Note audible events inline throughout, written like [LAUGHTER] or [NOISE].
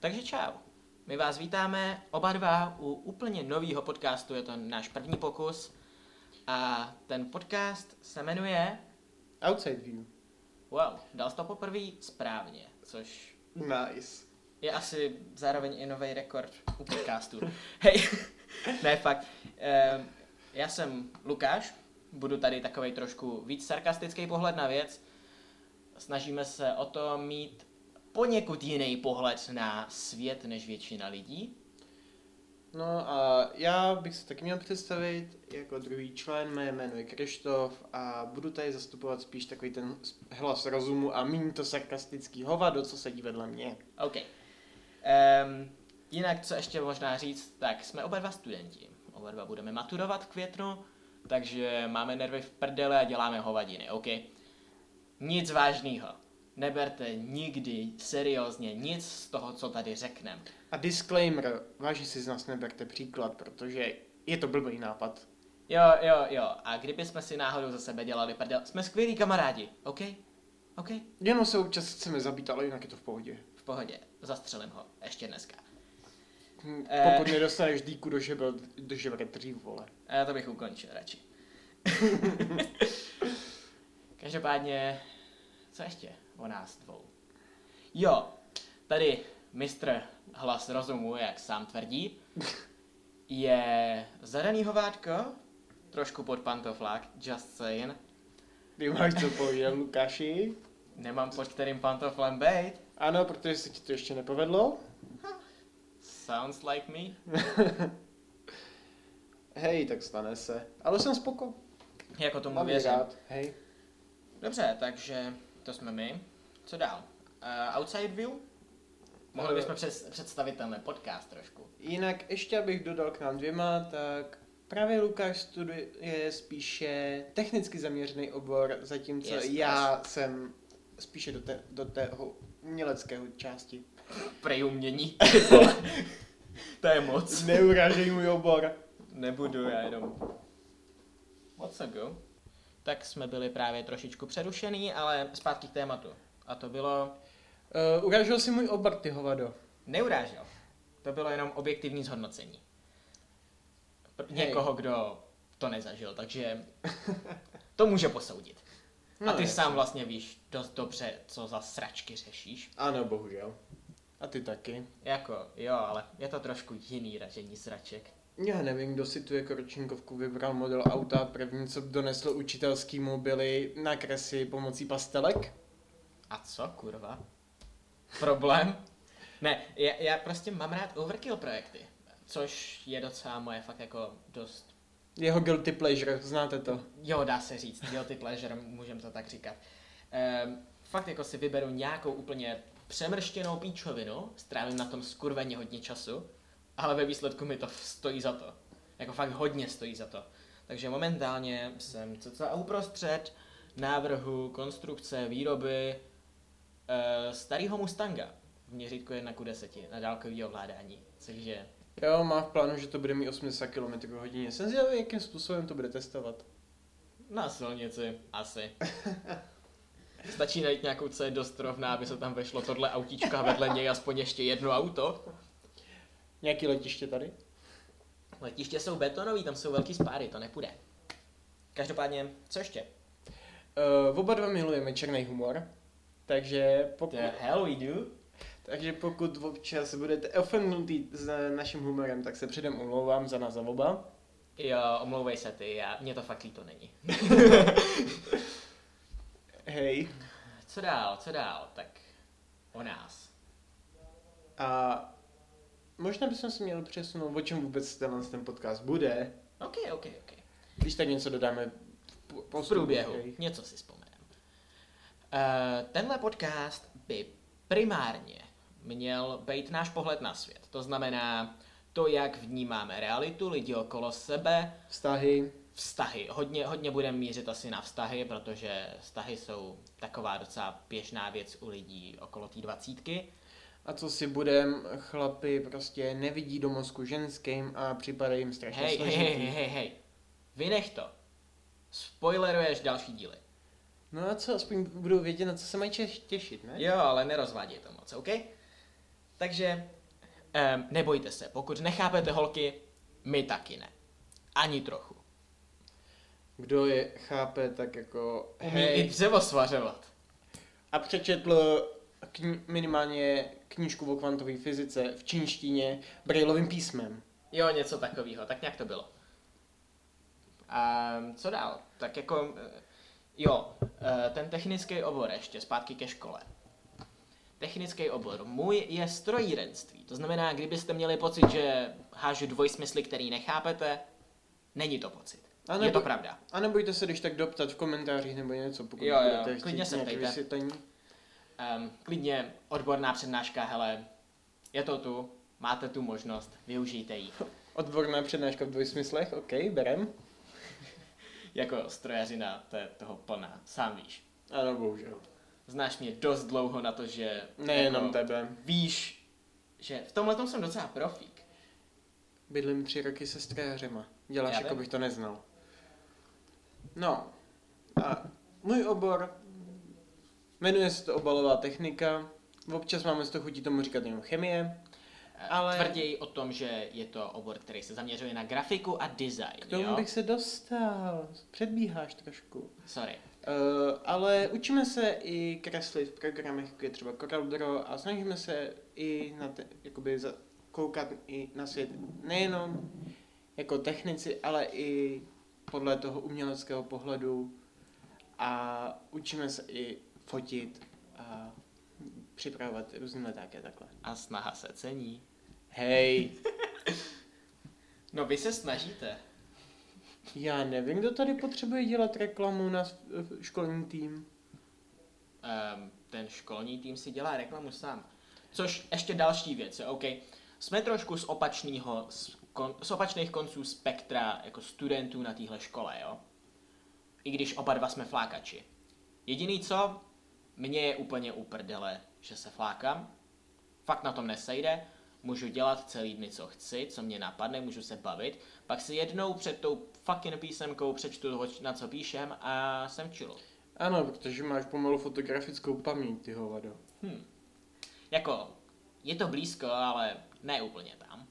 Takže čau. My vás vítáme oba dva u úplně nového podcastu, je to náš první pokus. A ten podcast se jmenuje... Outside View. Wow, dal jsi to poprvé správně, což Nice. je asi zároveň i nový rekord u podcastu. [LAUGHS] Hej, [LAUGHS] ne fakt. Ehm, já jsem Lukáš, budu tady takový trošku víc sarkastický pohled na věc. Snažíme se o to mít poněkud jiný pohled na svět než většina lidí. No a já bych se taky měl představit jako druhý člen, mé jméno je Krištof a budu tady zastupovat spíš takový ten hlas rozumu a méně to sarkastický hovado, co sedí vedle mě. OK. Um, jinak, co ještě možná říct, tak jsme oba dva studenti. Oba dva budeme maturovat v květnu, takže máme nervy v prdele a děláme hovadiny, OK? Nic vážného. Neberte nikdy seriózně nic z toho, co tady řekneme. A disclaimer, vážně si z nás neberte příklad, protože je to blbý nápad. Jo, jo, jo. A kdyby jsme si náhodou za sebe dělali prdel, jsme skvělí kamarádi, OK? OK? Jenom se občas chceme zabít, ale jinak je to v pohodě. V pohodě. Zastřelím ho. Ještě dneska. Hm, Eh. Pokud nedostaneš díku do žebel, do žebel dřív, vole. A já to bych ukončil radši. [LAUGHS] Každopádně, co ještě o nás dvou? Jo, tady mistr hlas rozumu, jak sám tvrdí, je zadaný hovátko, trošku pod pantoflák, just saying. Ty máš co povídat, Lukáši? Nemám pod kterým pantoflem bejt. Ano, protože se ti to ještě nepovedlo. Sounds like me. [LAUGHS] Hej, tak stane se. Ale jsem spoko. Jako tomu Mám věřím. rád. Hej. Dobře, takže to jsme my. Co dál? Uh, outside view? Mohli bychom přes, představit tenhle podcast trošku. Jinak ještě abych dodal k nám dvěma, tak právě Lukáš studuje spíše technicky zaměřený obor, zatímco Yes, já jsem spíše do, té, do tého uměleckého části. Prej umění. [LAUGHS] to je moc. Neurážej můj obor. Nebudu, já jenom... What's a go? Tak jsme byli právě trošičku přerušený, ale zpátky k tématu. A to bylo... Uh, urážel si můj obor, ty hovado. Neurážel. To bylo jenom objektivní zhodnocení. Pr- Hej. Někoho, kdo to nezažil, takže [LAUGHS] to může posoudit. A ty jasně. sám vlastně víš dost dobře, co za sračky řešíš. Ano, bohužel. A ty taky. Jako, jo, ale je to trošku jiný ražení sraček. Já nevím, kdo si tu jako ročníkovku vybral model auta. První, co donesl učitelskýmu, byly nakresy pomocí pastelek. A co, kurva? Problém? Ne, já, já prostě mám rád overkill projekty, což je docela moje fakt jako dost, Jeho guilty pleasure, znáte to. jo, dá se říct, guilty pleasure, můžem to tak říkat. Ehm, fakt jako si vyberu nějakou úplně přemrštěnou píčovinu, strávím na tom skurveně hodně času, ale ve výsledku mi to stojí za to. Jako fakt hodně stojí za to. Takže momentálně jsem cca uprostřed návrhu konstrukce výroby uh, starého Mustanga v měřítku 1 k 10 na dálkový ovládání. Takže Jo, má v plánu, že to bude mít 80 km hodině. Jsem zvědavý, jakým způsobem to bude testovat. na silnici asi. Stačí najít nějakou, co je dost rovná, aby se tam vešlo tohle autíčko a vedle něj aspoň ještě jedno auto. Nějaký letiště tady? Letiště jsou betonový, tam jsou velký spáry, to nepůjde. Každopádně, co ještě? Uh, oba dva milujeme černý humor. Takže pokud, The hell we do? takže pokud občas budete ofendnutý s naším humorem, tak se předem omlouvám za nás za oba. Jo, omlouvej se ty, já, mě to fakt líto není. [LAUGHS] Hej. Co dál, co dál? Tak o nás. A možná bychom si měli přesunout, o čem vůbec tenhle ten podcast bude. OK, OK, OK. Když tak něco dodáme v, V průběhu, hej. něco si vzpomenem. Uh, tenhle podcast by primárně měl být náš pohled na svět. To znamená to, jak vnímáme realitu, lidi okolo sebe, Vztahy. vztahy. Hodně, hodně budeme mířit asi na vztahy, protože vztahy jsou taková docela běžná věc u lidí okolo té dvacítky. A co si budem, chlapi prostě nevidí do mozku ženským a připadají jim strašně Hej, hej, složitý. hej, hej, hej, hej. Vynech to. Spoileruješ další díly. No a co, aspoň budou vědět, na co se mají těšit, ne? Jo, ale nerozváděj to moc, OK? Takže um, nebojte se, pokud nechápete holky, my taky ne. Ani trochu. Kdo je chápe, tak jako Umí i dřevo svařovat. A přečetl kni- minimálně knížku o kvantové fyzice v čínštině brailovým písmem. Jo, něco takového, tak nějak to bylo. A co dál? Tak jako, eh, jo, eh, ten technický obor ještě, zpátky ke škole. Technický obor. Můj je strojírenství. To znamená, kdybyste měli pocit, že hážu dvojsmysly, který nechápete, není to pocit. A Je nebo- to pravda. A nebojte se, když tak doptat v komentářích nebo něco, pokud Jo, jo, budete chtít klidně se nějaké ptejte. vysvětlení. Um, klidně odborná přednáška, hele, je to tu, máte tu možnost, využijte ji. [LAUGHS] Odborná přednáška v dvojsmyslech, OK, berem. [LAUGHS] Jako strojařina, to je toho plná, sám víš. Ano, bohužel. Znáš mě dost dlouho na to, že Nejenom jako, tebe. víš, že v tomhle tom jsem docela profík. Bydlím tři roky se strářema. Děláš, Já jako bych to neznal. No. A můj obor jmenuje se to obalová technika. Občas máme z toho chutí tomu říkat jenom chemie. Ale... Ale- Tvrději o tom, že je to obor, který se zaměřuje na grafiku a design, K tomu jo? bych se dostal. Předbíháš trošku. Sorry. Uh, ale učíme se i kreslit v programech, jako je třeba CorelDRAW a snažíme se i na te, jakoby za, koukat i na svět nejenom jako technici, ale i podle toho uměleckého pohledu a učíme se i fotit a připravovat různé letáky a takhle. A snaha se cení. Hej, [LAUGHS] No vy se snažíte. já nevím, kdo tady potřebuje dělat reklamu na školní tým. um, ten školní tým si dělá reklamu sám. Což ještě další věc, OK. Jsme trošku z opačného, z, kon, z opačných konců spektra jako studentů na téhle škole, jo. I když oba dva jsme flákači. Jediný co, mně je úplně uprdele, že se flákám. Fakt na tom nesejde. Můžu dělat celý dny, co chci, co mě napadne, můžu se bavit. Pak si jednou před tou fucking písemkou přečtu, na co píšem a jsem chillu. Ano, protože máš pomalu fotografickou paměť, ty hovado. Hm. Jako, je to blízko, ale ne úplně tam.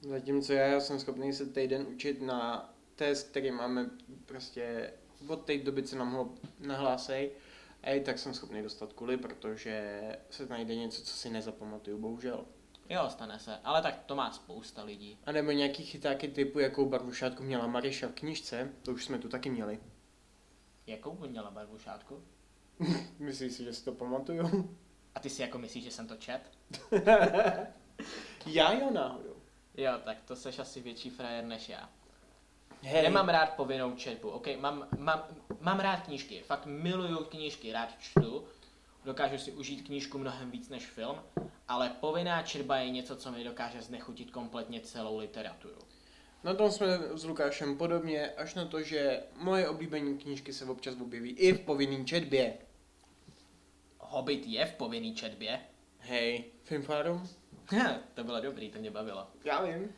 Zatímco já, já jsem schopný se týden učit na test, který máme prostě od té doby, co nám ho nahlásej. A i tak jsem schopný dostat kuly, protože se najde něco, co si nezapamatuju, bohužel. Jo, stane se, ale tak to má spousta lidí. A nebo nějaký chytáky typu, jakou barvu šátku měla Mariša v knižce, to už jsme tu taky měli. Jakou by měla barvu šátku? [LAUGHS] Myslíš si, že si to pamatuju? A ty si jako myslíš, že jsem to čet? [LAUGHS] já jo náhodou. Jo, tak to seš asi větší frajer než já. Hej, Nemám rád povinnou četbu, ok? Mám, mám, mám rád knížky, fakt miluju knížky, rád čtu. Dokážu si užít knížku mnohem víc než film, ale povinná četba je něco, co mi dokáže znechutit kompletně celou literaturu. Na tom jsme s Lukášem podobně, až na to, že moje oblíbené knížky se občas objeví i v povinné četbě. Hobbit je v povinný četbě. Hej, Filmfárum? [LAUGHS] to bylo dobrý, to mě bavilo. Já vím.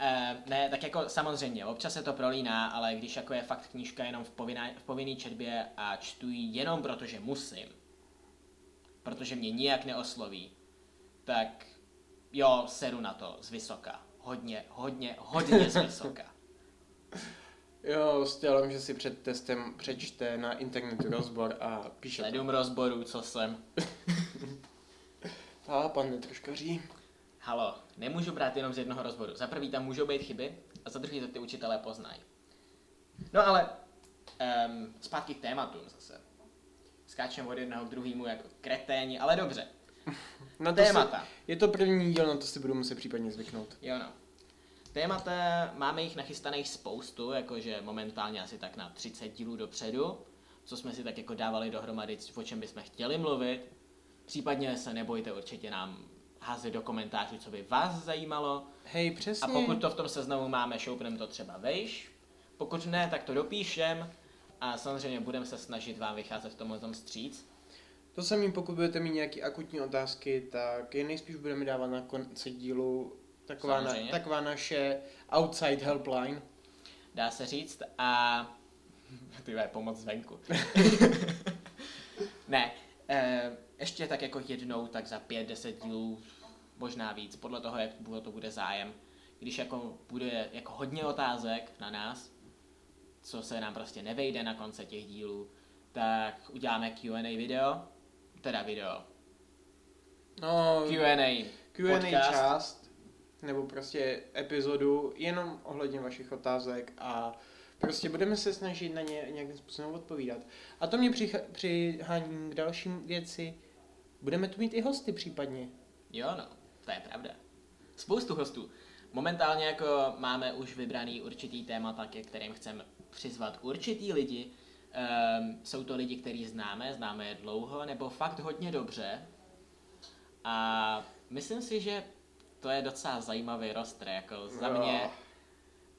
Uh, ne, tak jako samozřejmě, občas se to prolíná, ale když jako je fakt knížka jenom v, povinné, v povinný četbě a čtu ji jenom protože musím, protože mě nijak neosloví, tak jo, seru na to z vysoka. Hodně, hodně, hodně z vysoka. [LAUGHS] Jo, s tělem, že si před testem přečte na internetu rozbor a píše Sedm rozborů, co jsem. [LAUGHS] A pan netroškaří. Halo, nemůžu brát jenom z jednoho rozboru. Za prvý tam můžou být chyby a za druhý to ty učitelé poznají. No ale um, zpátky k tématům zase. Skáčem od jednoho k druhému jako kreténi, ale dobře. [LAUGHS] Na to si, Témata. je to první díl, na to si budu muset případně zvyknout. Jo no. Témata, máme jich nachystaných spoustu, jakože momentálně asi tak na 30 dílů dopředu, co jsme si tak jako dávali dohromady, o čem bychom chtěli mluvit. Případně se nebojte určitě nám házet do komentářů, co by vás zajímalo. Hej, přesně. A pokud to v tom seznamu máme, šoupneme to třeba vejš. Pokud ne, tak to dopíšem. A samozřejmě budeme se snažit vám vycházet v tomhle tom stříc. To samý, pokud budete mít nějaké akutní otázky, tak je nejspíš budeme dávat na konci dílu taková, na, taková naše outside helpline. Dá se říct. A [LAUGHS] ty pomoc zvenku. [LAUGHS] ne, eh, ještě tak jako jednou, tak za pět, deset dílů možná víc, podle toho, jak to bude zájem. Když jako bude jako hodně otázek na nás, co se nám prostě nevejde na konce těch dílů, tak uděláme Q&A video, teda video. No, Q&A, Q&A podcast. část, nebo prostě epizodu, jenom ohledně vašich otázek a prostě budeme se snažit na ně nějakým způsobem odpovídat. A to mě přihání k dalším věci. Budeme tu mít i hosty případně. Jo, no, to je pravda. Spoustu hostů. Momentálně jako máme už vybraný určitý témata, ke kterým chceme přizvat určitý lidi. Um, jsou to lidi, který známe, známe je dlouho, nebo fakt hodně dobře. A myslím si, že to je docela zajímavý roster, jako za Jo. mě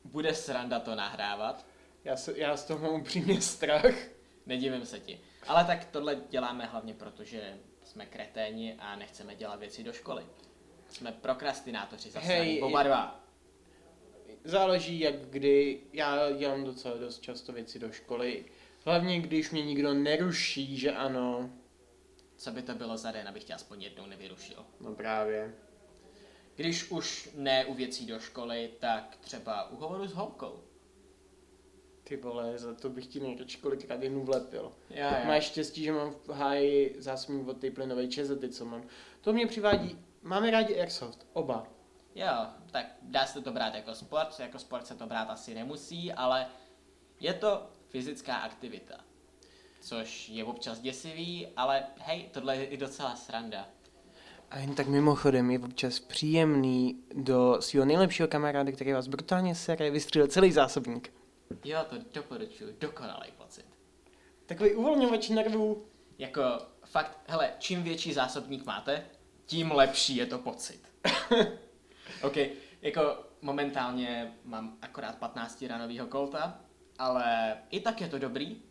bude sranda to nahrávat. Já, se, já z toho mám upřímně strach. Nedivím se ti. Ale tak tohle děláme hlavně proto, že jsme kreténi a nechceme dělat věci do školy. Jsme prokrastinátoři zase, Hej, oba dva. Záleží jak kdy. Já dělám docela dost často věci do školy. Hlavně když mě nikdo neruší, že ano. Co by to bylo za den, abych tě aspoň jednou nevyrušil. No právě. Když už ne u věcí do školy, tak třeba u hovoru s holkou. Ty vole, za to bych ti nejradši kolikrát jednu vlepil. Já, Máš štěstí, že mám v háji zásobník od té plynové čezety, co mám. To mě přivádí, máme rádi Airsoft, oba. Jo, tak dá se to brát jako sport, jako sport se to brát asi nemusí, ale je to fyzická aktivita. Což je občas děsivý, ale hej, tohle je i docela sranda. A jen tak mimochodem je občas příjemný do svého nejlepšího kamaráda, který vás brutálně sere, vystřílet celý zásobník. Jo, to doporučuji, dokonalý pocit. Takový uvolňovač nervů. Jako fakt, hele, čím větší zásobník máte, tím lepší je to pocit. [LAUGHS] OK, jako momentálně mám akorát 15 ranovýho kolta, ale i tak je to dobrý.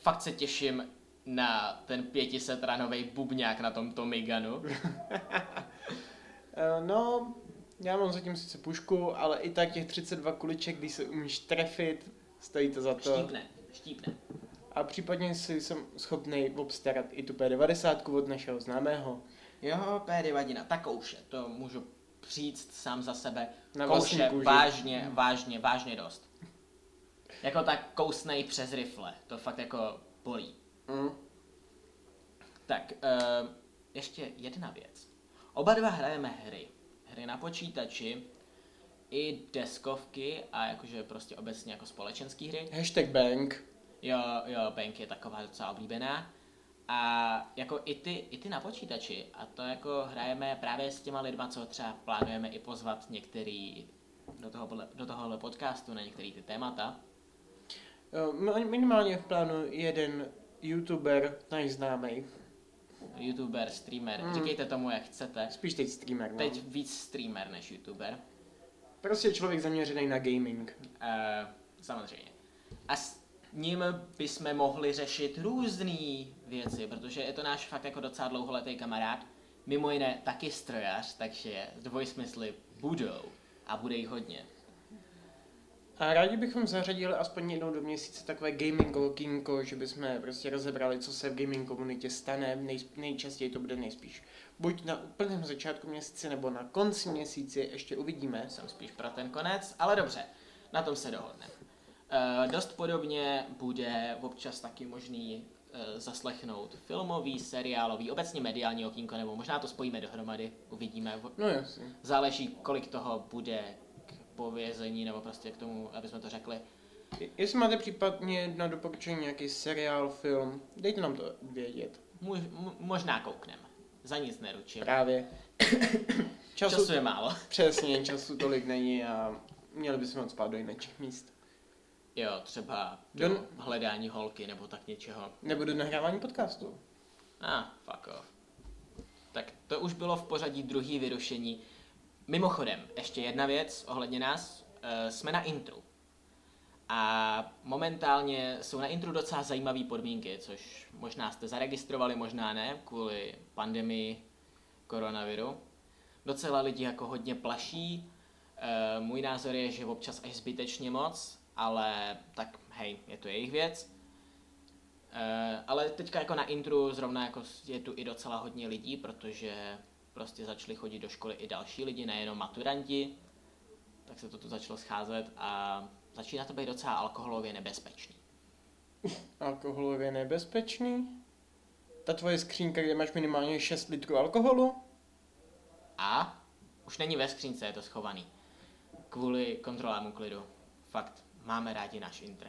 Fakt se těším na ten 500 ranový bubňák na tom Tomiganu. Uh, [LAUGHS] no, já mám zatím sice pušku, ale i tak těch 32 kuliček, když se umíš trefit, stojí to za to. Štípne, štípne. A případně si jsem schopný obstarat i tu P90 od našeho známého. Jo, péry vadina, ta kouše, to můžu přijít sám za sebe. Na kouše kůži. vážně, vážně, vážně dost. Jako tak kousnej přes rifle, to fakt jako bolí. Mm. Tak, uh, ještě jedna věc. Oba dva hrajeme hry. Hry na počítači, i deskovky a jakože prostě obecně jako společenské hry. Hashtag bank. Jo, jo, Bank je taková docela oblíbená. A jako i ty, i ty na počítači. A to jako hrajeme právě s těma lidma, co třeba plánujeme i pozvat některý do, toho, do tohohle podcastu na některé ty témata. Minimálně v plánu jeden youtuber, náš známý. YouTuber, streamer, Hmm. říkejte tomu, jak chcete. Spíš teď streamer, no. Teď víc streamer než YouTuber. Prostě člověk zaměřený na gaming. Uh, samozřejmě. A s ním bychom mohli řešit různé věci, protože je to náš fakt jako docela dlouholetý kamarád. Mimo jiné taky strojař, takže dvojsmysly budou. A bude jich hodně. A rádi bychom zařadili aspoň jednou do měsíce takové gaming okýnko, že bychom prostě rozebrali, co se v gaming komunitě stane. Nej, nejčastěji to bude nejspíš. Buď na úplném začátku měsíce, nebo na konci měsíce, ještě uvidíme. Jsem spíš pro ten konec, ale dobře, na tom se dohodneme. Uh, dost podobně bude občas taky možný uh, zaslechnout filmový, seriálový, obecně mediální okýnko, nebo možná to spojíme dohromady, uvidíme. No jasně. Záleží, kolik toho bude povězení, nebo prostě k tomu, aby jsme to řekli. Je- Jestli máte případně na doporučení nějaký seriál, film, dejte nám to vědět. Muž, m- možná kouknem. Za nic neručím. Právě. Času, [COUGHS] Času je málo. [COUGHS] Přesně, času tolik není a měli bychom moc spát do jiných míst. Jo, třeba do Don- hledání holky, nebo tak něčeho. Nebo do nahrávání podcastu. A, ah, fuck off. Tak to už bylo v pořadí druhý vyrušení. Mimochodem, ještě jedna věc ohledně nás. E, jsme na intru. A momentálně jsou na intru docela zajímavé podmínky, což možná jste zaregistrovali, možná ne, kvůli pandemii koronaviru. Docela lidi jako hodně plaší. E, můj názor je, že občas až zbytečně moc, ale tak hej, je to jejich věc. Uh, ale teďka jako na intru zrovna jako je tu i docela hodně lidí, protože prostě začali chodit do školy i další lidi, nejenom maturanti, tak se to tu začalo scházet a začíná to být docela alkoholově nebezpečný. Alkoholově nebezpečný? Ta tvoje skřínka, kde máš minimálně 6 litrů alkoholu? A už není ve skřínce, je to schovaný. Kvůli kontrolám úklidu. Fakt, máme rádi náš intr.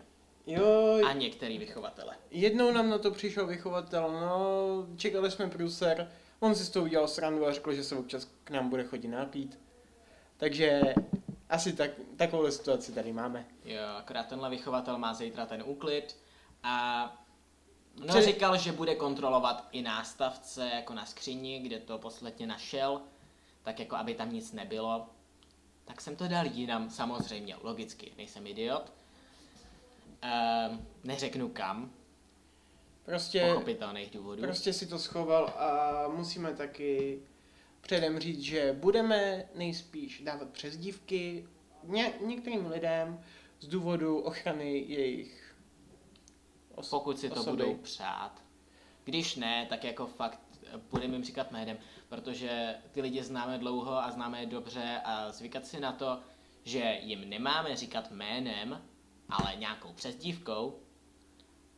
Jo, A některý vychovatele. jednou nám na to přišel vychovatel, no, čekali jsme průser, on si z toho udělal srandu a řekl, že se občas k nám bude chodit napít. Takže asi tak, takovou situaci tady máme. Jo, akorát tenhle vychovatel má zítra ten úklid a no, Pře- říkal, že bude kontrolovat i nástavce jako na skříni, kde to posledně našel, tak jako aby tam nic nebylo. Tak jsem to dal jinam, samozřejmě, logicky, nejsem idiot. Ehm, neřeknu kam, Prostě, pochopitelných důvodů. prostě si to schoval a musíme taky předem říct, že budeme nejspíš dávat přezdívky ně, některým lidem z důvodu ochrany jejich os- Pokud si to osoby. budou přát. Když ne, tak jako fakt eh, budeme jim říkat jménem, protože ty lidi známe dlouho a známe je dobře a zvykat si na to, že jim nemáme říkat jménem, ale nějakou přezdívkou,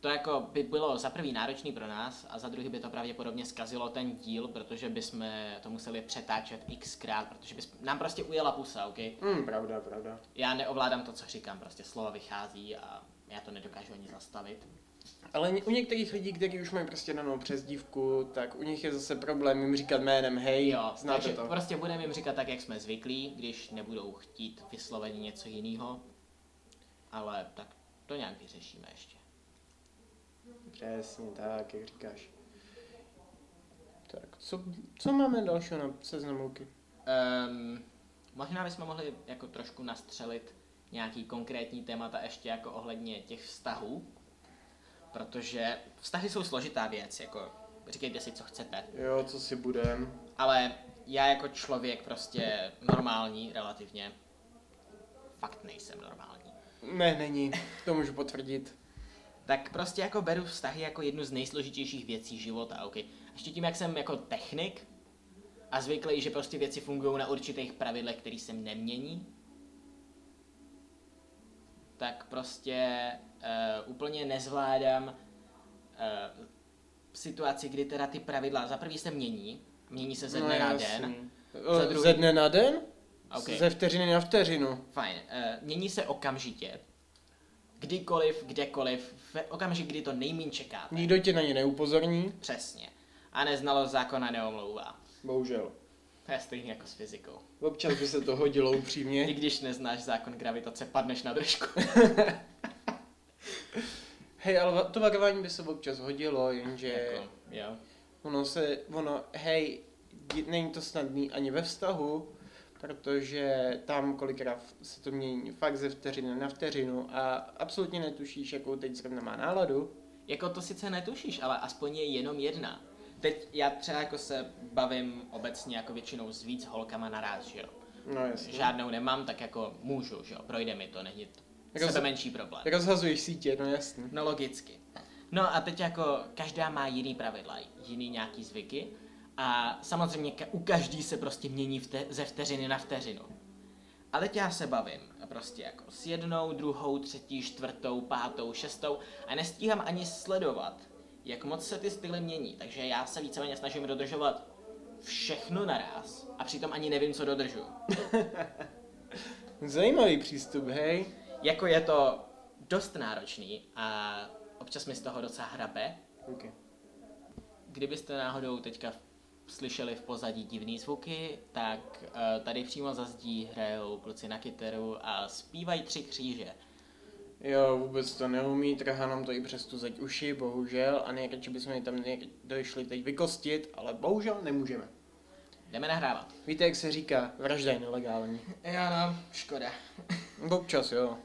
to jako by bylo za prvý náročný pro nás a za druhý by to pravděpodobně zkazilo ten díl, protože bychom to museli přetáčet xkrát, protože by nám prostě ujela pusa, ok? Hmm, pravda, pravda. Já neovládám to, co říkám, prostě slova vychází a já to nedokážu ani zastavit. Ale u některých lidí, kteří už mají prostě danou přezdívku, tak u nich je zase problém jim říkat jménem, hej, Jo, znáte takže to. prostě budeme jim říkat tak, jak jsme zvyklí, když nebudou chtít vysloveně něco jiného. Ale tak to nějak vyřešíme ještě. Přesně tak, jak říkáš. Tak, co, co máme dalšího na seznamovky? Um, možná bychom mohli jako trošku nastřelit nějaký konkrétní témata ještě jako ohledně těch vztahů, protože vztahy jsou složitá věc, jako říkejte si, co chcete. Jo, co si budem. Ale já jako člověk prostě normální relativně, fakt nejsem normální. Ne, není, to můžu potvrdit. Tak prostě jako beru vztahy jako jednu z nejsložitějších věcí života, ok? Ještě tím, jak jsem jako technik a zvyklý, že prostě věci fungují na určitých pravidlech, které se nemění, tak prostě uh, úplně nezvládám uh, situaci, kdy teda ty pravidla za prvý se mění, mění se ze dne no, na jasný. den, O, Za druhý- Ze dne na den? Ok. Ze vteřiny na vteřinu. fajn, uh, mění se okamžitě, kdykoliv, kdekoliv, v okamžik, kdy to nejmín čekáte. Nikdo tě na ně neupozorní. Přesně. A neznalost zákona neomlouvá. Bohužel. To je stejně jako s fyzikou. Občas by se to hodilo I upřímně. když neznáš zákon gravitace, padneš na držku. [LAUGHS] Hej, ale to vagování by se občas hodilo, jenže jako, jo. ono se, ono, hej, není to snadný ani ve vztahu, protože tam kolikrát se to mění fakt ze vteřiny na vteřinu a absolutně netušíš, jakou teď zrovna má náladu. Jako to sice netušíš, ale aspoň je jenom jedna. Teď já třeba jako se bavím obecně jako většinou s víc holkama naraz, že jo. No jasně. Žádnou nemám, tak jako můžu, že jo. Projde mi to, není to Roz- sebe menší problém. Rozhazuješ sítě, no jasně. No logicky. No a teď jako každá má jiný pravidla, jiný nějaký zvyky a samozřejmě u každý se prostě mění vte- ze vteřiny na vteřinu. A teď já se bavím prostě jako s jednou, druhou, třetí, čtvrtou, pátou, šestou a nestíhám ani sledovat, jak moc se ty styly mění. Takže já se víceméně snažím dodržovat všechno naraz a přitom ani nevím, co dodržuju. [LAUGHS] Zajímavý přístup, hej. Jako je to dost náročný a občas mi z toho docela hrabe, Okay. Kdybyste náhodou teďka slyšeli v pozadí divný zvuky, tak uh, tady přímo za zdí hrajou kluci na kytaru a zpívají tři kříže. Jo, vůbec to neumí, trhá nám to i přes tu zeď uši, bohužel, a nejradši bychom ji tam došli teď vykostit, ale bohužel nemůžeme. Jdeme nahrávat. Víte, jak se říká, vražda je nelegální. Jo no, škoda. [LAUGHS] Občas, jo.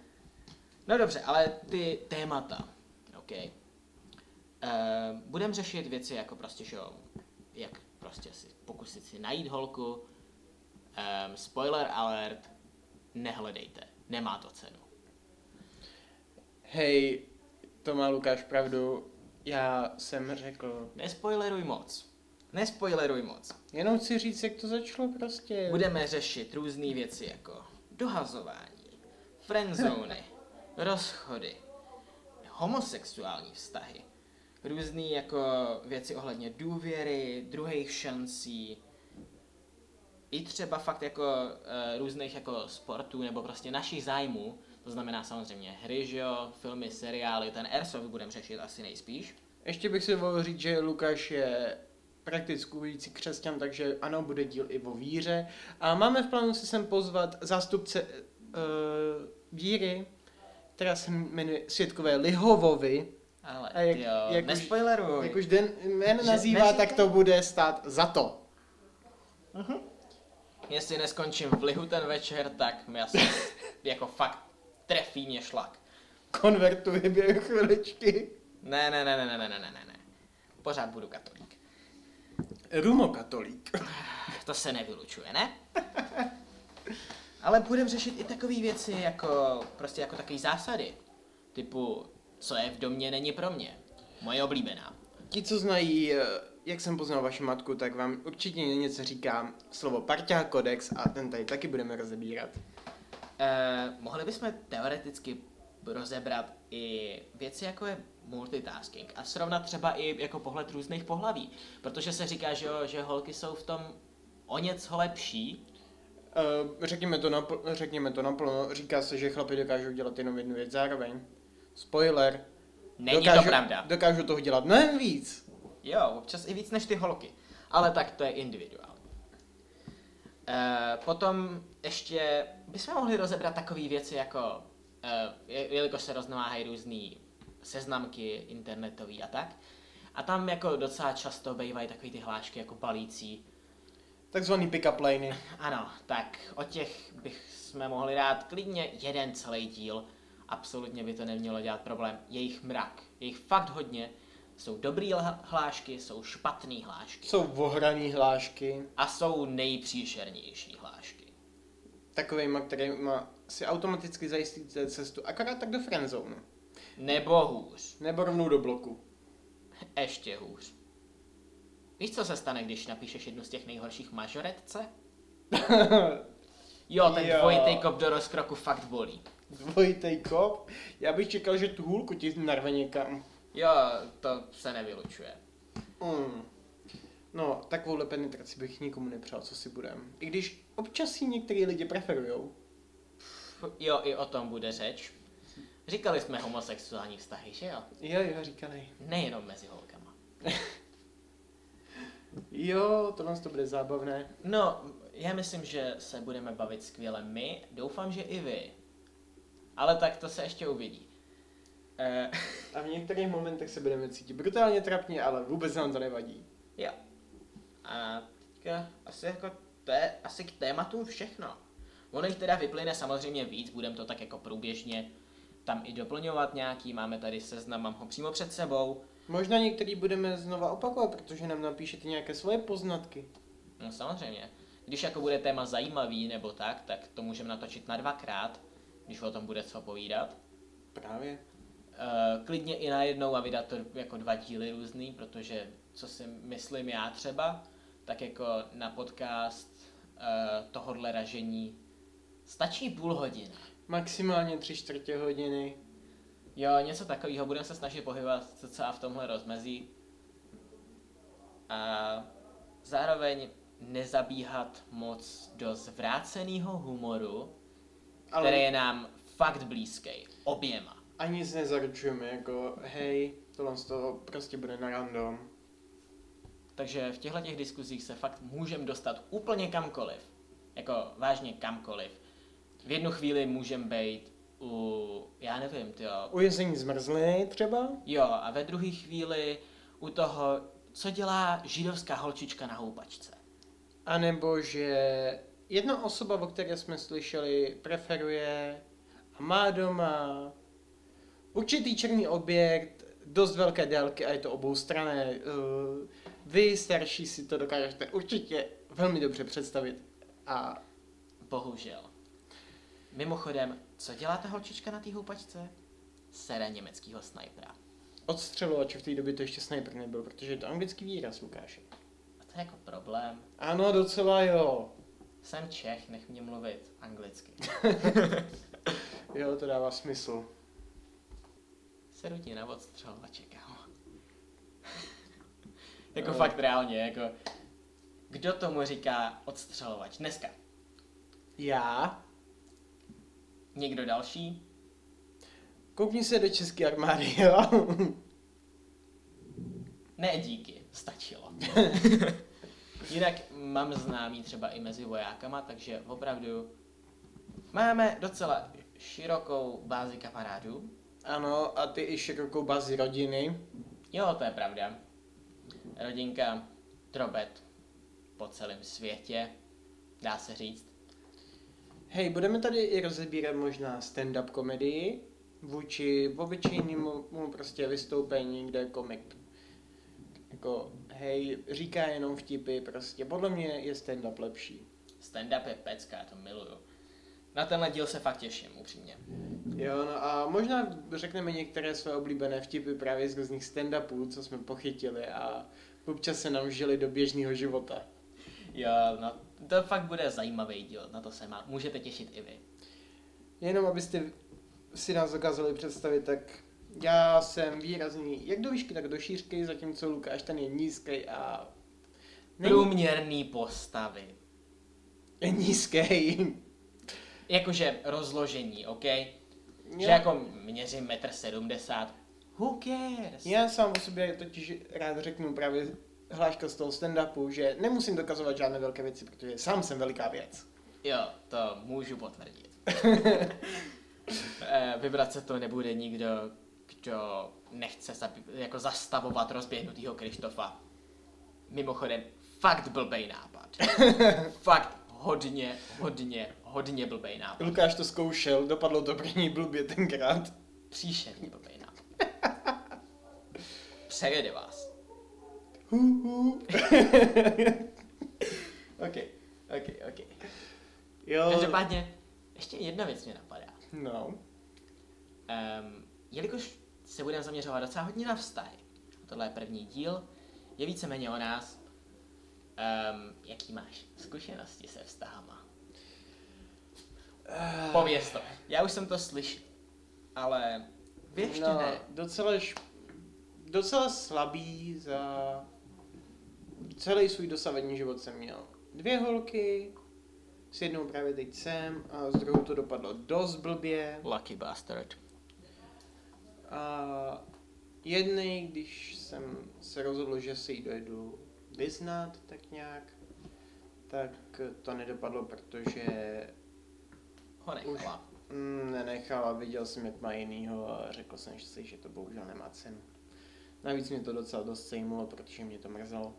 No dobře, ale ty témata, OK. Uh, budeme řešit věci jako prostě, že jo, jak prostě si pokusit si najít holku. Um, spoiler alert, nehledejte, nemá to cenu. Hej, to má Lukáš pravdu, já jsem řekl, Nespoileruj moc. Nespoileruj moc. Jenom chci říct, jak to začalo prostě. Budeme řešit různé věci jako dohazování, friendzony, [LAUGHS] rozchody, homosexuální vztahy, různé jako věci ohledně důvěry, druhých šancí, i třeba fakt jako uh, různých jako sportů nebo prostě našich zájmů, to znamená samozřejmě hry, že jo, filmy, seriály, ten Airsoft budeme řešit asi nejspíš. Ještě bych si dovolil říct, že Lukáš je praktikující křesťan, takže ano, bude díl i o víře. A máme v plánu si sem pozvat zástupce uh, víry, která se jmenuje Světkové Lihovovi. Ale A jak- jak, jo, jak už- nespoileruj. Jak už den jmen Že nazývá, tak to bude stát za to. Jestli neskončím v lihu ten večer, tak mi asi [LAUGHS] jako fakt trefí mě šlak. Konvertuje během chviličky. Ne, ne, ne, ne, ne, ne, ne, ne, ne. Pořád budu katolík. Rumokatolík. [SIGHS] To se nevylučuje, ne? [LAUGHS] Ale budeme řešit i takové věci jako, prostě jako takové zásady. Typu, co je v domě, není pro mě. Moje oblíbená. Ti, co znají, eh, jak jsem poznal vaši matku, tak vám určitě něco říká slovo parťák kodex a ten tady taky budeme rozebírat. Eh, mohli bychom teoreticky rozebrat i věci, jako je multitasking a srovnat třeba i jako pohled různých pohlaví. Protože se říká, že, jo, že holky jsou v tom o něco lepší, Uh, řekněme, to napl- řekněme to naplno, říká se, že chlapi dokážou dělat jenom jednu věc zároveň. Spoiler. Není dokážu, to pravda. Dokážu toho dělat mnohem víc. Jo, občas i víc než ty holky. Ale tak to je individuální. E, potom ještě bychom mohli rozebrat takové věci jako, e, jelikož se roznáhají různé seznamky internetový a tak. A tam jako docela často bývají takové ty hlášky jako balící. Takzvaný pick-up liney. Ano, tak o těch bych jsme mohli dát klidně jeden celý díl. Absolutně by to nemělo dělat problém. Je jich mrak. Je jich fakt hodně. Jsou dobrý hlášky, jsou špatný hlášky. Jsou ohraný hlášky, A jsou nejpříšernější hlášky. takovejma, kterýma si automaticky zajistíte cestu akorát tak do friendzone. Nebo hůř. Nebo rovnou do bloku. Ještě hůř. Víš, co se stane, když napíšeš jednu z těch nejhorších mažoretce? [LAUGHS] Jo, ten Jo. dvojitý kop do rozkroku fakt bolí. Dvojitej kop. Já bych čekal, že tu hůlku ti narve někam. Jo, to se nevylučuje. Mm. No, takovouhle penetraci bych nikomu nepřál, co si budem. I když občas ji některý lidi preferujou. Jo, i o tom bude řeč. Říkali jsme homosexuální vztahy, že jo? Jo, jo, říkali. Nejenom mezi holkama. [LAUGHS] Jo, tohle to bude zábavné. No, já myslím, že se budeme bavit skvěle my, doufám, že i vy. Ale tak to se ještě uvidí. Eh, A v některých momentech se budeme cítit brutálně trapně, ale vůbec nám to nevadí. jo. A teďka asi jako to je asi k tématům všechno. Ono jich teda vyplyne samozřejmě víc, budeme to tak jako průběžně tam i doplňovat nějaký, máme tady seznam, mám ho přímo před sebou. Možná některý budeme znova opakovat, protože nám napíšete nějaké svoje poznatky. No samozřejmě. Když jako bude téma zajímavý nebo tak, tak to můžeme natočit na dvakrát, když o tom bude co povídat. Právě. Uh, klidně i najednou a vydat to jako dva díly různý, protože co si myslím já třeba, tak jako na podcast uh, tohodle ražení stačí půl hodiny. Maximálně tři čtvrtě hodiny. Jo, něco takového budeme se snažit pohybovat docela v tomhle rozmezí. A zároveň nezabíhat moc do zvráceného humoru, Ale který je nám fakt blízký. Oběma. a nic nezaručujeme, jako hej, tohle z toho prostě bude na random. Takže v těchto těch diskuzích se fakt můžeme dostat úplně kamkoliv. Jako vážně kamkoliv. V jednu chvíli můžeme být u, já nevím, tyjo, Ujezení zmrzliny třeba? jo, a ve druhé chvíli u toho, co dělá židovská holčička na houpačce. A nebo že jedna osoba, o které jsme slyšeli, preferuje a má doma určitý černý objekt dost velké délky a je to oboustrané. Uh, Vy, starší, si to dokážete určitě velmi dobře představit. A Bohužel. Mimochodem, co dělá ta holčička na té houpačce? Sere německého snajpera. odstřelovač v té době to ještě sniper nebyl, protože je to anglický výraz, Lukáši. A To je jako problém. Ano, docela jo. Jsem Čech, nech mě mluvit anglicky. [LAUGHS] Jo, to dává smysl. Sedu ti na odstřelovače, kámo. [LAUGHS] jako No. fakt reálně, jako... Kdo tomu říká odstřelovač dneska? Já? Někdo další? Koukni se do české armády, [LAUGHS] jo? Ne, díky, stačilo. Jinak mám známý třeba i mezi vojákama, takže opravdu máme docela širokou bázi kamarádů. ano, a ty i širokou bazi rodiny. Jo, to je pravda. Rodinka drobet po celém světě, dá se říct. Hej, budeme tady i rozebírat možná stand-up komedii vůči obyčejnému mu prostě vystoupení, kde komik jako, hej, říká jenom vtipy, prostě podle mě je stand-up lepší. Stand-up je pecka, já to miluju. Na tenhle díl se fakt těším, upřímně. Jo, no a možná řekneme některé své oblíbené vtipy právě z různých stand-upů, co jsme pochytili a občas se nám žili do běžného života. Jo, no, to fakt bude zajímavý díl, na to se má, můžete těšit i vy. Jenom abyste si nás dokázali představit, tak já jsem výrazný jak do výšky, tak do šířky, zatímco Lukáš ten je nízký a Průměrný postavy. je nízký. Jakože rozložení, OK? Že jako měřím 1,70 m. Who cares? Já sám o sobě totiž rád řeknu právě hláška z toho stand-upu, že nemusím dokazovat žádné velké věci, protože sám jsem veliká věc. Jo, to můžu potvrdit. [LAUGHS] Eh, Vybrat se to nebude nikdo, kdo nechce zabi- jako zastavovat rozběhnutýho Krištofa. Mimochodem, fakt blbej nápad. [LAUGHS] fakt hodně, hodně, hodně blbej nápad. Lukáš to zkoušel, dopadlo něj blbě tenkrát. Příšerně blbej nápad. Přejede vás. [LAUGHS] OK, OK, OK. Jo, Každopádně, ještě jedna věc mě napadá. no. Um, jelikož se budeme zaměřovat docela hodně na vztahy, a tohle je první díl, je víceméně o nás, um, jaký máš zkušenosti se vztahama? Pověz to. Já už jsem to slyšel, ale vy ještě no, ne. Docela, š... docela slabý za celý svůj dosavadní život jsem měl. Dvě holky, s jednou právě teď jsem a s druhou to dopadlo dost blbě. Lucky bastard. A jednej, když jsem se rozhodl, že si ji dojedu vyznat tak nějak, tak to nedopadlo, protože Ho nechala. mm, nenechala, viděl jsem, jak má jinýho a řekl jsem si, že to bohužel nemá cenu. Navíc mě to docela dost sejmulo, protože mě to mrzelo.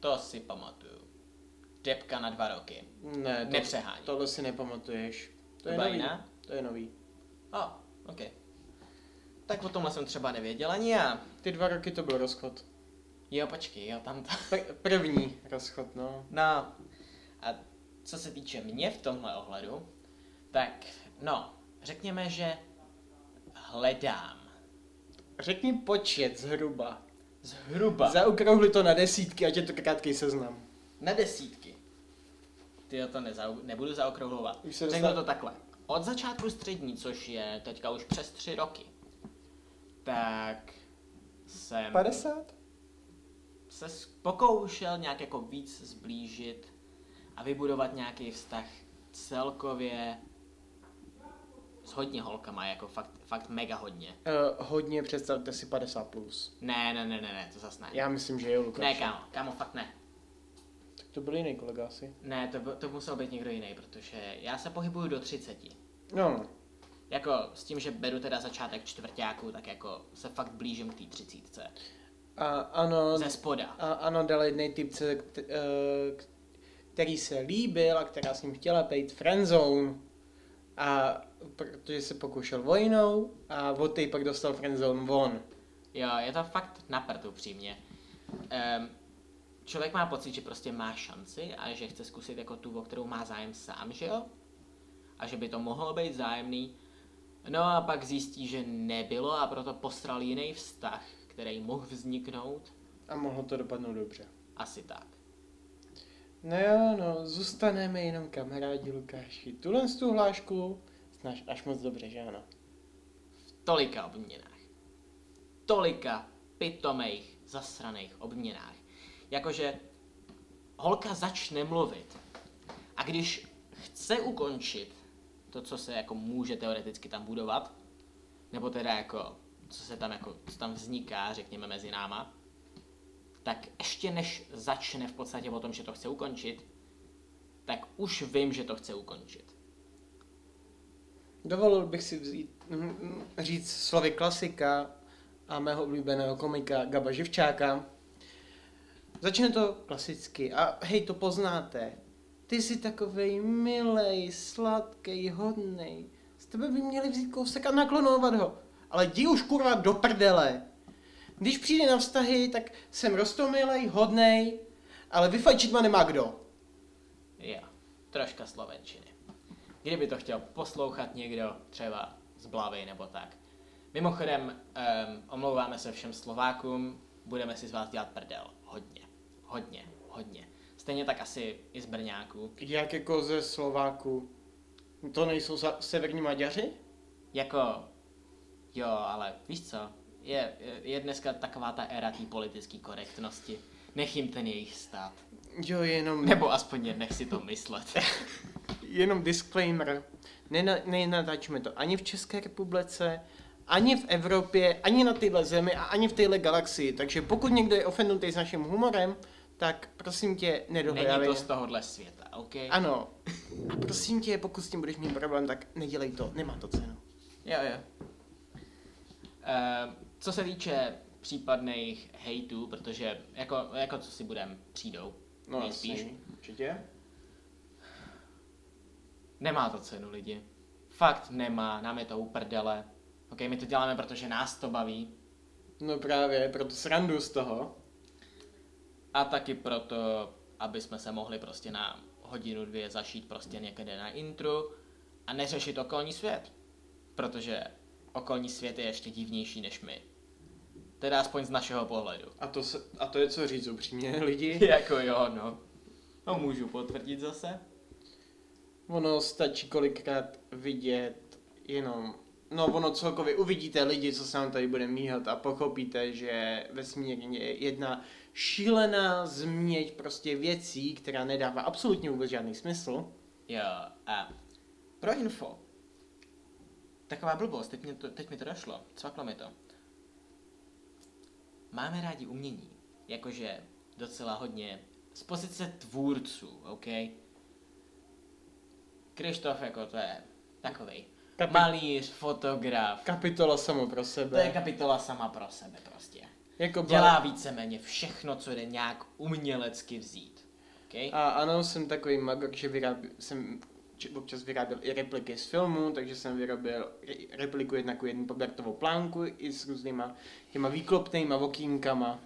To si pamatuju. Depka na dva roky. Ne, to, Nepřehání. tohle si nepamatuješ. To, To je nový. jiná? To je nový. O, oh, OK. Tak o tomhle jsem třeba nevěděl ani já. Ty dva roky to byl rozchod. Jo, počkej, jo, tam to. Pr- první rozchod, no. No, a co se týče mě v tomhle ohledu, tak, no, řekněme, že hledám. Řekni počet zhruba. Zhruba. Zaokrouhli to na desítky, ať je to krátký seznam. Na desítky. Ty to nezau, nebudu zaokrouhlovat. Řeknu to takhle. Od začátku střední, což je teďka už přes tři roky, tak jsem 50? se pokoušel nějak jako víc zblížit a vybudovat nějaký vztah celkově s hodně holkama, jako fakt, fakt mega hodně. Uh, hodně, představte si 50 plus. Ne, ne, ne, ne, ne, to zas ne. Já myslím, že jo, Lukáš. Ne, kámo, kámo, fakt ne. Tak to byl jiný kolega asi. Ne, to, to musel být někdo jiný, protože já se pohybuju do 30. No, Jako s tím, že beru teda začátek čtvrtáku, tak jako se fakt blížím k té třicítce. a ano, Ze spoda. a ano, dal jednej typce, eh, k- který se líbil a která s ním chtěla pejt friendzone. A protože se pokoušel vojnou a od té pak dostal friendzone von. Jo, je to fakt na prd upřímně. Um, člověk má pocit, že prostě má šanci a že chce zkusit jako tu, o kterou má zájem sám, že jo? A že by to mohlo být zájemný. No a pak zjistí, že nebylo a proto postral jiný vztah, který mohl vzniknout. A mohlo to dopadnout dobře. Asi tak. No jo, no, zůstaneme jenom kamarádi Lukáši. Tuhle z tu hlášku znáš až moc dobře, že ano? V tolika obměnách. Tolika pitomejch, zasraných obměnách. Jakože holka začne mluvit a když chce ukončit to, co se jako může teoreticky tam budovat, nebo teda jako, co se tam jako, co tam vzniká, řekněme, mezi náma, tak ještě než začne v podstatě o tom, že to chce ukončit, tak už vím, že to chce ukončit. Dovolil bych si vzít, hm, říct slovy klasika a mého oblíbeného komika Gaba Živčáka. Začne to klasicky a hej, to poznáte. Ty jsi takovej milej, sladký, hodnej. Z tebe by měli vzít kousek a naklonovat ho. Ale jdi už kurva do prdele. Když přijde na vztahy, tak jsem rostomilej, hodnej, ale vyfajčit ma nemá kdo. Jo, troška slovenčiny. Kdyby to chtěl poslouchat někdo, třeba z Blavy nebo tak. Mimochodem, um, omlouváme se všem Slovákům, budeme si z vás dělat prdel. Hodně, hodně, hodně. Stejně tak asi i z Brňáků. Jak jako ze Slováku? To nejsou severní Maďaři? Jako, jo, ale víš co, je, je dneska taková ta éra té politické korektnosti. Nech jim ten jejich stát. Jo, jenom, Nebo aspoň nech si to myslet. [LAUGHS] jenom disclaimer. Nena, nenatáčíme to ani v České republice, ani v Evropě, ani na téhle zemi a ani v téhle galaxii. Takže pokud někdo je ofendnutý s naším humorem, tak prosím tě, Není nedohledávej. to z tohohle světa, OK? Ano. A prosím tě, pokud s tím budeš mít problém, tak nedělej to, nemá to cenu. Jo, jo. Uh, co se týče případných hejtů, protože jako, jako co si budem, přijdou. nejspíš. určitě. Nemá to cenu lidi. Fakt nemá, nám je to uprdele. Ok, my to děláme, protože nás to baví. No právě, proto srandu z toho. A taky proto, aby jsme se mohli prostě na hodinu, dvě zašít prostě někde na intru a neřešit okolní svět. Protože okolní svět je ještě divnější než my. Teda aspoň z našeho pohledu. A to, se, a to je co říct upřímně, [LAUGHS] lidi. [LAUGHS] jako jo, no. No můžu potvrdit zase. Ono stačí kolikrát vidět jenom, no ono celkově uvidíte lidi, co se nám tady bude míhat a pochopíte, že vesmírně je jedna šílená změť prostě věcí, která nedává absolutně vůbec žádný smysl. Jo, a pro info. Taková blbost, teď, mě to, teď mi to došlo, cvaklo mi to. Máme rádi umění, jakože docela hodně z pozice tvůrců, OK? Krištof jako to je takovej Kapi- malíř, fotograf, Kapitola samo pro to je sebe. kapitola sama pro sebe prostě. Jako Dělá víceméně všechno, co jde nějak umělecky vzít. Okay? A ano, jsem takový magor, že vyrábí, jsem občas vyráběl i repliky z filmu, takže jsem vyrobil re- repliku jedna ku jednu Robertovou plánku i s různýma těma výklopnýma okýnkama.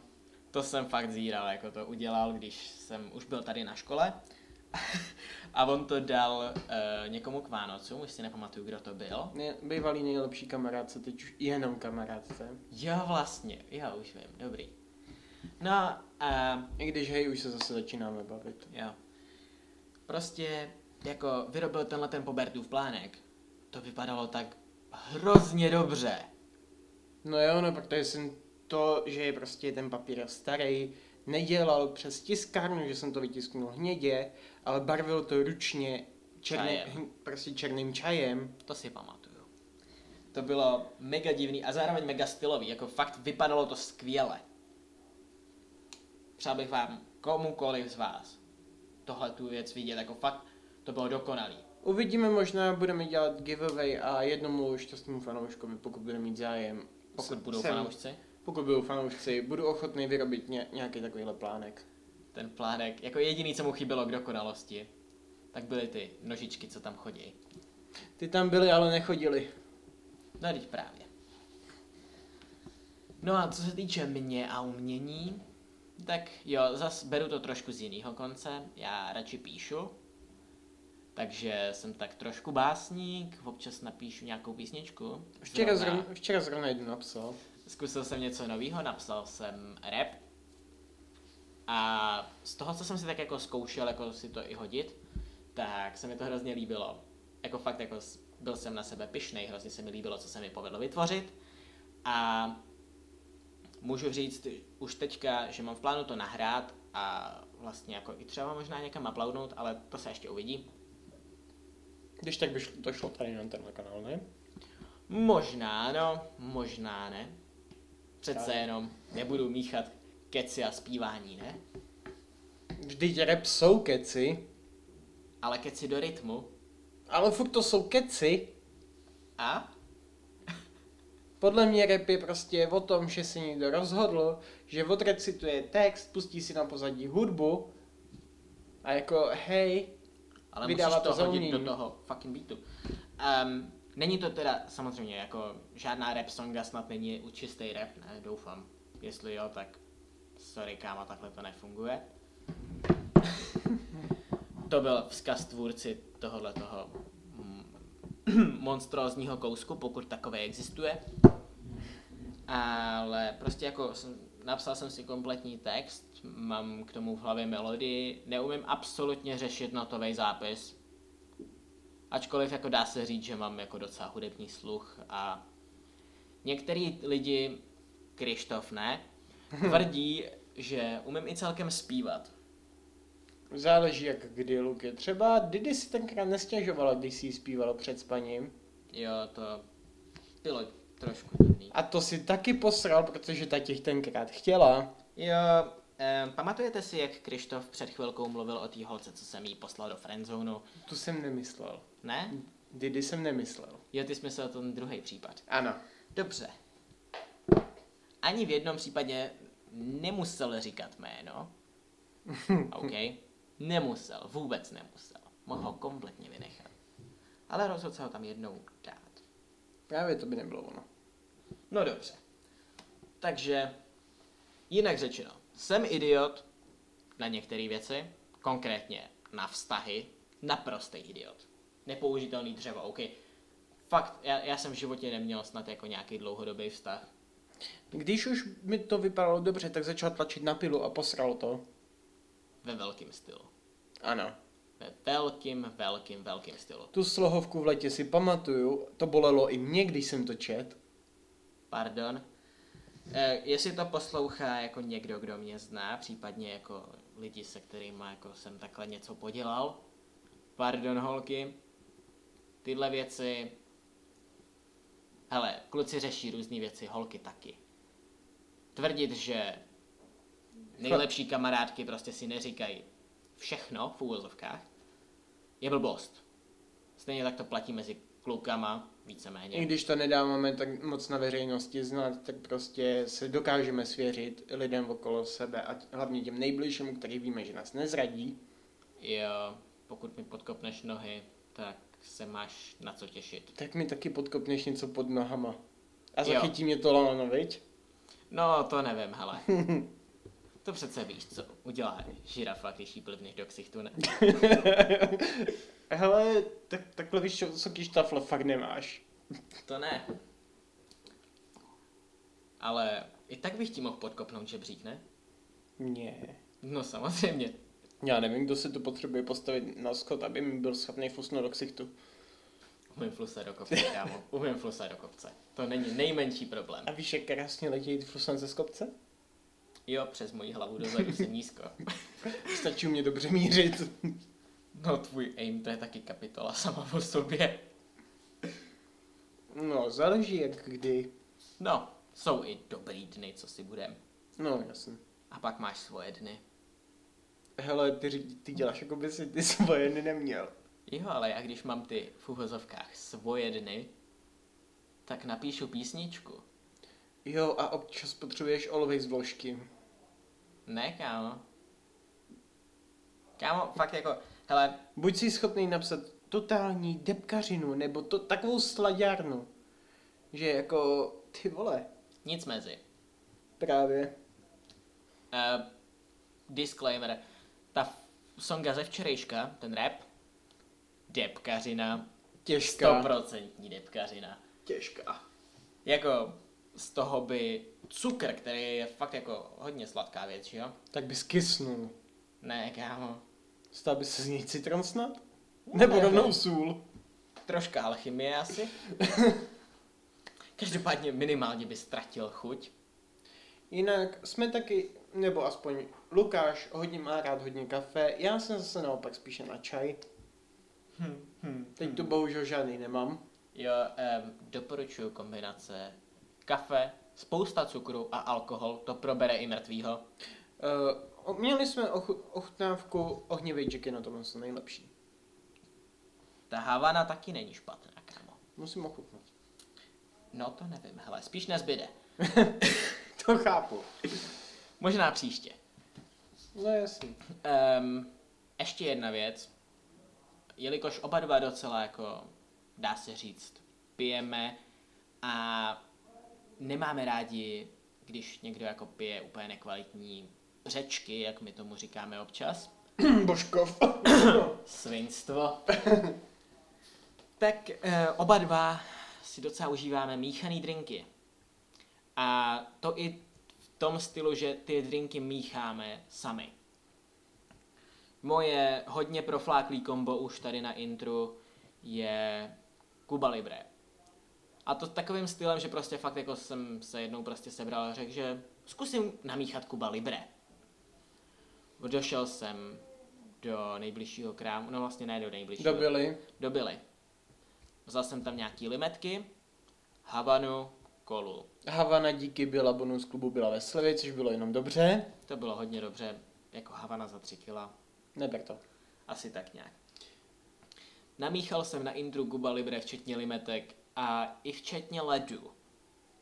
To jsem fakt zíral, jako to udělal, když jsem už byl tady na škole. [LAUGHS] a on to dal uh, někomu k Vánocům, už si nepamatuju, kdo to byl. Ne, bývalý nejlepší kamarádce, teď už jenom kamarádce. Jo, vlastně, jo, už vím, dobrý. No, uh, I když hej, už se zase začínáme bavit. jo. Prostě, jako vyrobil tenhle ten Pobertův plánek. To vypadalo tak hrozně dobře. No jo, no, protože jsem to, že je prostě ten papír starý, nedělal přes tiskárnu, že jsem to vytisknul hnědě, ale barvil to ručně černý, Čajem. prostě černým čajem. To si pamatuju. To bylo mega divný a zároveň mega stylový, jako fakt vypadalo to skvěle. Přál bych vám komukoliv z vás tohle tu věc vidět, jako fakt to bylo dokonalý. Uvidíme, možná budeme dělat giveaway a jednomu šťastnému fanouškovi, pokud bude mít zájem. Pokud budou Jsem- fanoušci. Pokud budou fanoušci, budu ochotný vyrobit ně, nějaký takovýhle plánek. Ten plánek, jako jediný, co mu chybělo k dokonalosti, tak byly ty nožičky, co tam chodí. Ty tam byly, ale nechodili. No, teď právě. No a co se týče mě a umění, tak jo, zas beru to trošku z jiného konce. Já radši píšu, takže jsem tak trošku básník, občas napíšu nějakou písničku. Včera, Zrovna- zrovna, včera zrovna jeden napsal. Zkusil jsem něco nového, napsal jsem rap. A z toho, co jsem si tak jako zkoušel, jako si to i hodit, tak se mi to hrozně líbilo. Jako fakt, jako byl jsem na sebe pyšnej, hrozně se mi líbilo, co se mi povedlo vytvořit. A můžu říct už teďka, že mám v plánu to nahrát a vlastně jako i třeba možná někam uploadnout, ale to se ještě uvidí. Když tak by šlo, to šlo tady na tenhle kanál, ne? Možná, no, možná ne. Přece jenom nebudu míchat keci a zpívání, ne? Vždyť rap jsou keci, Ale keci do rytmu. ale furt to jsou keci. A? Podle mě rap je prostě o tom, že se někdo rozhodl, že odrecituje text, pustí si na pozadí hudbu a jako hej, Ale Vydává musíš to, to za hodit do toho fucking beatu. Um, není to teda samozřejmě jako žádná rap songa, snad není u čistý rap, ne, doufám. Jestli jo, tak sorry kámo, takhle to nefunguje. to byl vzkaz tvůrci tohohle toho mm, [CLEARS THROAT] monstrózního kousku, pokud takový existuje. Ale prostě jako jsem, napsal jsem si kompletní text, mám k tomu v hlavě melodii, neumím absolutně řešit notový zápis. Ačkoliv jako dá se říct, že mám jako docela hudební sluch a některý lidi, Krištof ne, [LAUGHS] tvrdí, že umím i celkem zpívat. záleží jak kdy Luky. Třeba Didi si tenkrát nestěžovala, když si ji zpívala před spaním. Jo, to bylo trošku divný. A to si taky posral, protože ta těch tenkrát chtěla. Jo, eh, pamatujete si, jak Krištof před chvilkou mluvil o té holce, co jsem jí poslal do friendzonu? Tu jsem nemyslel. Ne? Didi jsem nemyslel. Jo, ty jsi myslel ten druhý případ. Ano. Dobře. Ani v jednom případě nemusel říkat jméno. [LAUGHS] OK? Nemusel, vůbec nemusel. Mohl ho kompletně vynechat. Ale rozhodl se ho tam jednou dát. Právě to by nebylo ono. No dobře. Takže, jinak řečeno, jsem idiot na některé věci, konkrétně na vztahy, naprostý idiot. Nepoužitelný dřevo, OK. Fakt, já, já jsem v životě neměl snad jako nějaký dlouhodobý vztah. Když už mi to vypadalo dobře, tak začal tlačit na pilu a posral to. Ve velkém stylu. Ano. Ve velkým, velkým, velkým stylu. Tu slohovku v letě si pamatuju, to bolelo i mě, když jsem to čet. Pardon. Eh, jestli to poslouchá jako někdo, kdo mě zná, případně jako lidi, se kterými jako jsem takhle něco podělal, pardon holky, tyhle věci, hele, kluci řeší různé věci, holky taky. Tvrdit, že nejlepší kamarádky prostě si neříkají všechno v úvozovkách, je blbost. Stejně tak to platí mezi klukama, víceméně. I když to nedáváme tak moc na veřejnosti znát, tak prostě se dokážeme svěřit lidem okolo sebe a hlavně těm nejbližším, který víme, že nás nezradí. Jo, pokud mi podkopneš nohy, tak se máš na co těšit. Tak mi taky podkopneš něco pod nohama. A Jo. zachytí mě to lano, viď? No, to nevím, hele. To přece víš, co udělá žirafa, když jí plivneš do ksichtu, ne? [LAUGHS] Hele, tak, takhle vysoký štafle fakt nemáš. To ne. Ale i tak bych ti mohl podkopnout žebřík, ne? Ne. No samozřejmě. Já nevím, kdo se tu potřebuje postavit na skot, aby mi byl schopný fusnout do ksichtu. Umím flusat do kopce, kámo. Umím flusat do kopce. To není nejmenší problém. A víš, jak krásně letějí fusnout ze skopce? Jo, přes moji hlavu dozadu jsem nízko. [LAUGHS] Stačí mě dobře mířit. No tvůj aim, to je taky kapitola sama o sobě. No, záleží jak kdy. No, jsou i dobrý dny, co si budem. No, jasně. A pak máš svoje dny. Hele, ty, ty děláš, jako by si ty [LAUGHS] svoje dny neměl. Jo, ale já když mám ty v uvozovkách svoje dny, tak napíšu písničku. Jo, a občas potřebuješ z vložky. Ne, kámo. Kámo, fakt jako, hele, Buď si schopný napsat totální depkařinu, nebo to takovou slaďárnu. Že jako, ty vole, nic mezi. právě. Uh, disclaimer, ta songa ze včerejška, ten rap, depkařina, Těžká. stoprocentní depkařina. Těžká. Jako, z toho by cukr, který je fakt jako hodně sladká věc, že jo? Tak bys kysnul. Ne, kámo. Stal by se z něj citron snad? Nebo Ne, rovnou ne. sůl? Troška alchymie asi. [LAUGHS] Každopádně minimálně by ztratil chuť. Jinak jsme taky, nebo aspoň Lukáš hodně má rád hodně kafe, já jsem zase naopak spíše na čaj. Hm, hm, Teď tu bohužel žádný nemám. Jo, um, doporučuji kombinace kafe, spousta cukru a alkohol, to probere i mrtvýho. Uh, měli jsme ochu- ochutnávku ohnivý Jack je na tom asi nejlepší. Ta Havana taky není špatná, kámo. Musím ochutnat. No to nevím, hele, spíš nezbyde. [LAUGHS] [LAUGHS] To chápu. Možná příště. No jasný. Um, ještě jedna věc. Jelikož oba dva docela jako, dá se říct, pijeme a nemáme rádi, když někdo jako pije úplně nekvalitní břečky, jak my tomu říkáme občas, [CLEARS THROAT] Božkov. [COUGHS] svinstvo, tak eh, oba dva si docela užíváme míchaný drinky. A to i v tom stylu, že ty drinky mícháme sami. Moje hodně profláklý kombo už tady na intru je Cuba Libre. A to takovým stylem, že prostě fakt jako jsem se jednou prostě sebral a řekl, že zkusím namíchat Cuba Libre. Došel jsem do nejbližšího krámu, no vlastně ne do nejbližšího. Dobili. Do Billy. Vzal jsem tam nějaký limetky, Havanu, kolu. Havana díky byla bonus klubu byla ve slevě, což bylo jenom dobře. To bylo hodně dobře, jako Havana za 3 kila, Neber to. asi tak nějak. Namíchal jsem na intru Cuba Libre včetně limetek a i včetně ledu.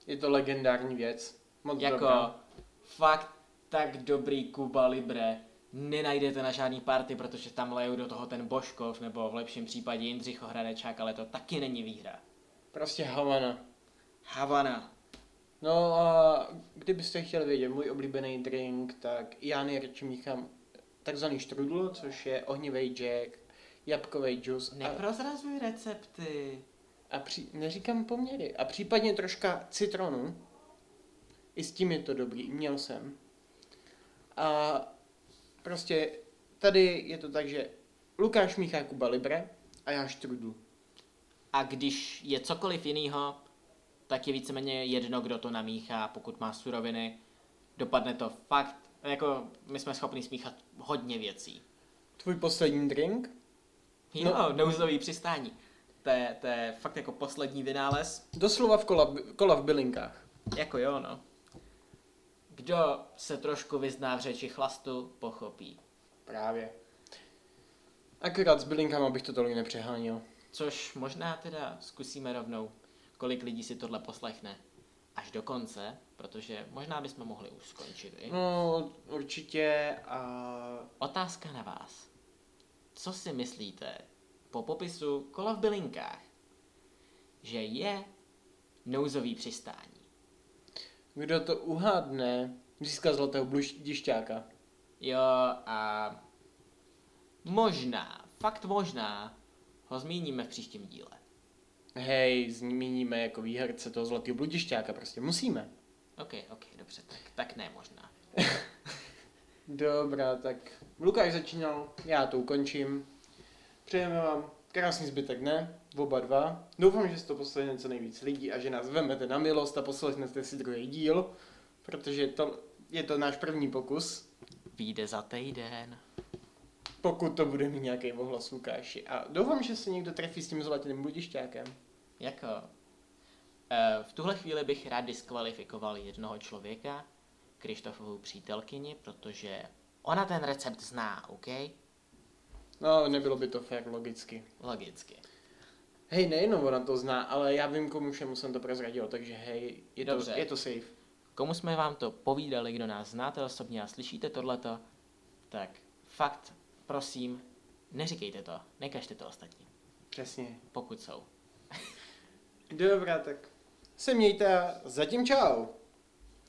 Je to legendární věc. Moc Jako dobrá. fakt tak dobrý Cuba Libre nenajdete na žádný party, protože tam lejou do toho ten Božkov, nebo v lepším případě Jindřicho Hradečák, ale to taky není výhra. Prostě Havana. Havana. No a kdybyste chtěli vědět můj oblíbený drink, tak já nejradši míchám takzvaný štrudl, což je ohnivý jack, jabkový džus a, Neprozrazuj recepty. a při, neříkám poměry. A případně troška citronu. I s tím je to dobrý, měl jsem. A prostě tady je to tak, že Lukáš míchá Kuba Libre a já štrudl. A když je cokoliv jiného, tak je víceméně jedno, kdo to namíchá, pokud má suroviny. Dopadne to fakt, jako my jsme schopni smíchat hodně věcí. Tvůj poslední drink? Jo, No. no. nouzový přistání. To je, to je fakt jako poslední vynález. Doslova v kola, kola v bylinkách. Jako jo, no. Kdo se trošku vyzná v řeči chlastu, pochopí. Právě. Akorát s bylinkama bych to tolik nepřeháněl. Což možná teda zkusíme rovnou, kolik lidí si tohle poslechne až do konce, protože možná bychom mohli už skončit. I. No, určitě a... Otázka na vás. Co si myslíte po popisu kola v bylinkách, že je nouzový přistání? Kdo to uhádne, získá zlatého bludišťáka. Jo a možná, fakt možná, ho zmíníme v příštím díle. Hej, zmíníme jako výherce toho zlatého bludišťáka, prostě musíme. Ok, ok, dobře, tak, tak ne možná. [LAUGHS] Dobrá, tak Lukáš začínal, já to ukončím. Přejeme vám krásný zbytek dne, oba dva. Doufám, že si to poslechne co nejvíc lidí a že nás vemete na milost a poslechnete si druhý díl, protože to, je to náš první pokus. Výjde za týden. Pokud to bude mít nějaký ohlas Lukáši. A doufám, že se někdo trefí s tím zlatým bludišťákem. Jako, eh, v tuhle chvíli bych rád diskvalifikoval jednoho člověka, Krištofovou přítelkyni, protože ona ten recept zná, OK? No, nebylo by to fér logicky. Logicky. Hej, nejenom ona to zná, ale já vím, komu všemu jsem to prozradil, takže hej, je to, Dobře. je to safe. Komu jsme vám to povídali, kdo nás znáte osobně a slyšíte tohleto, tak fakt, prosím, neříkejte to, nekažte to ostatní, Přesně. pokud jsou. Dobrá, tak se mějte a zatím čau.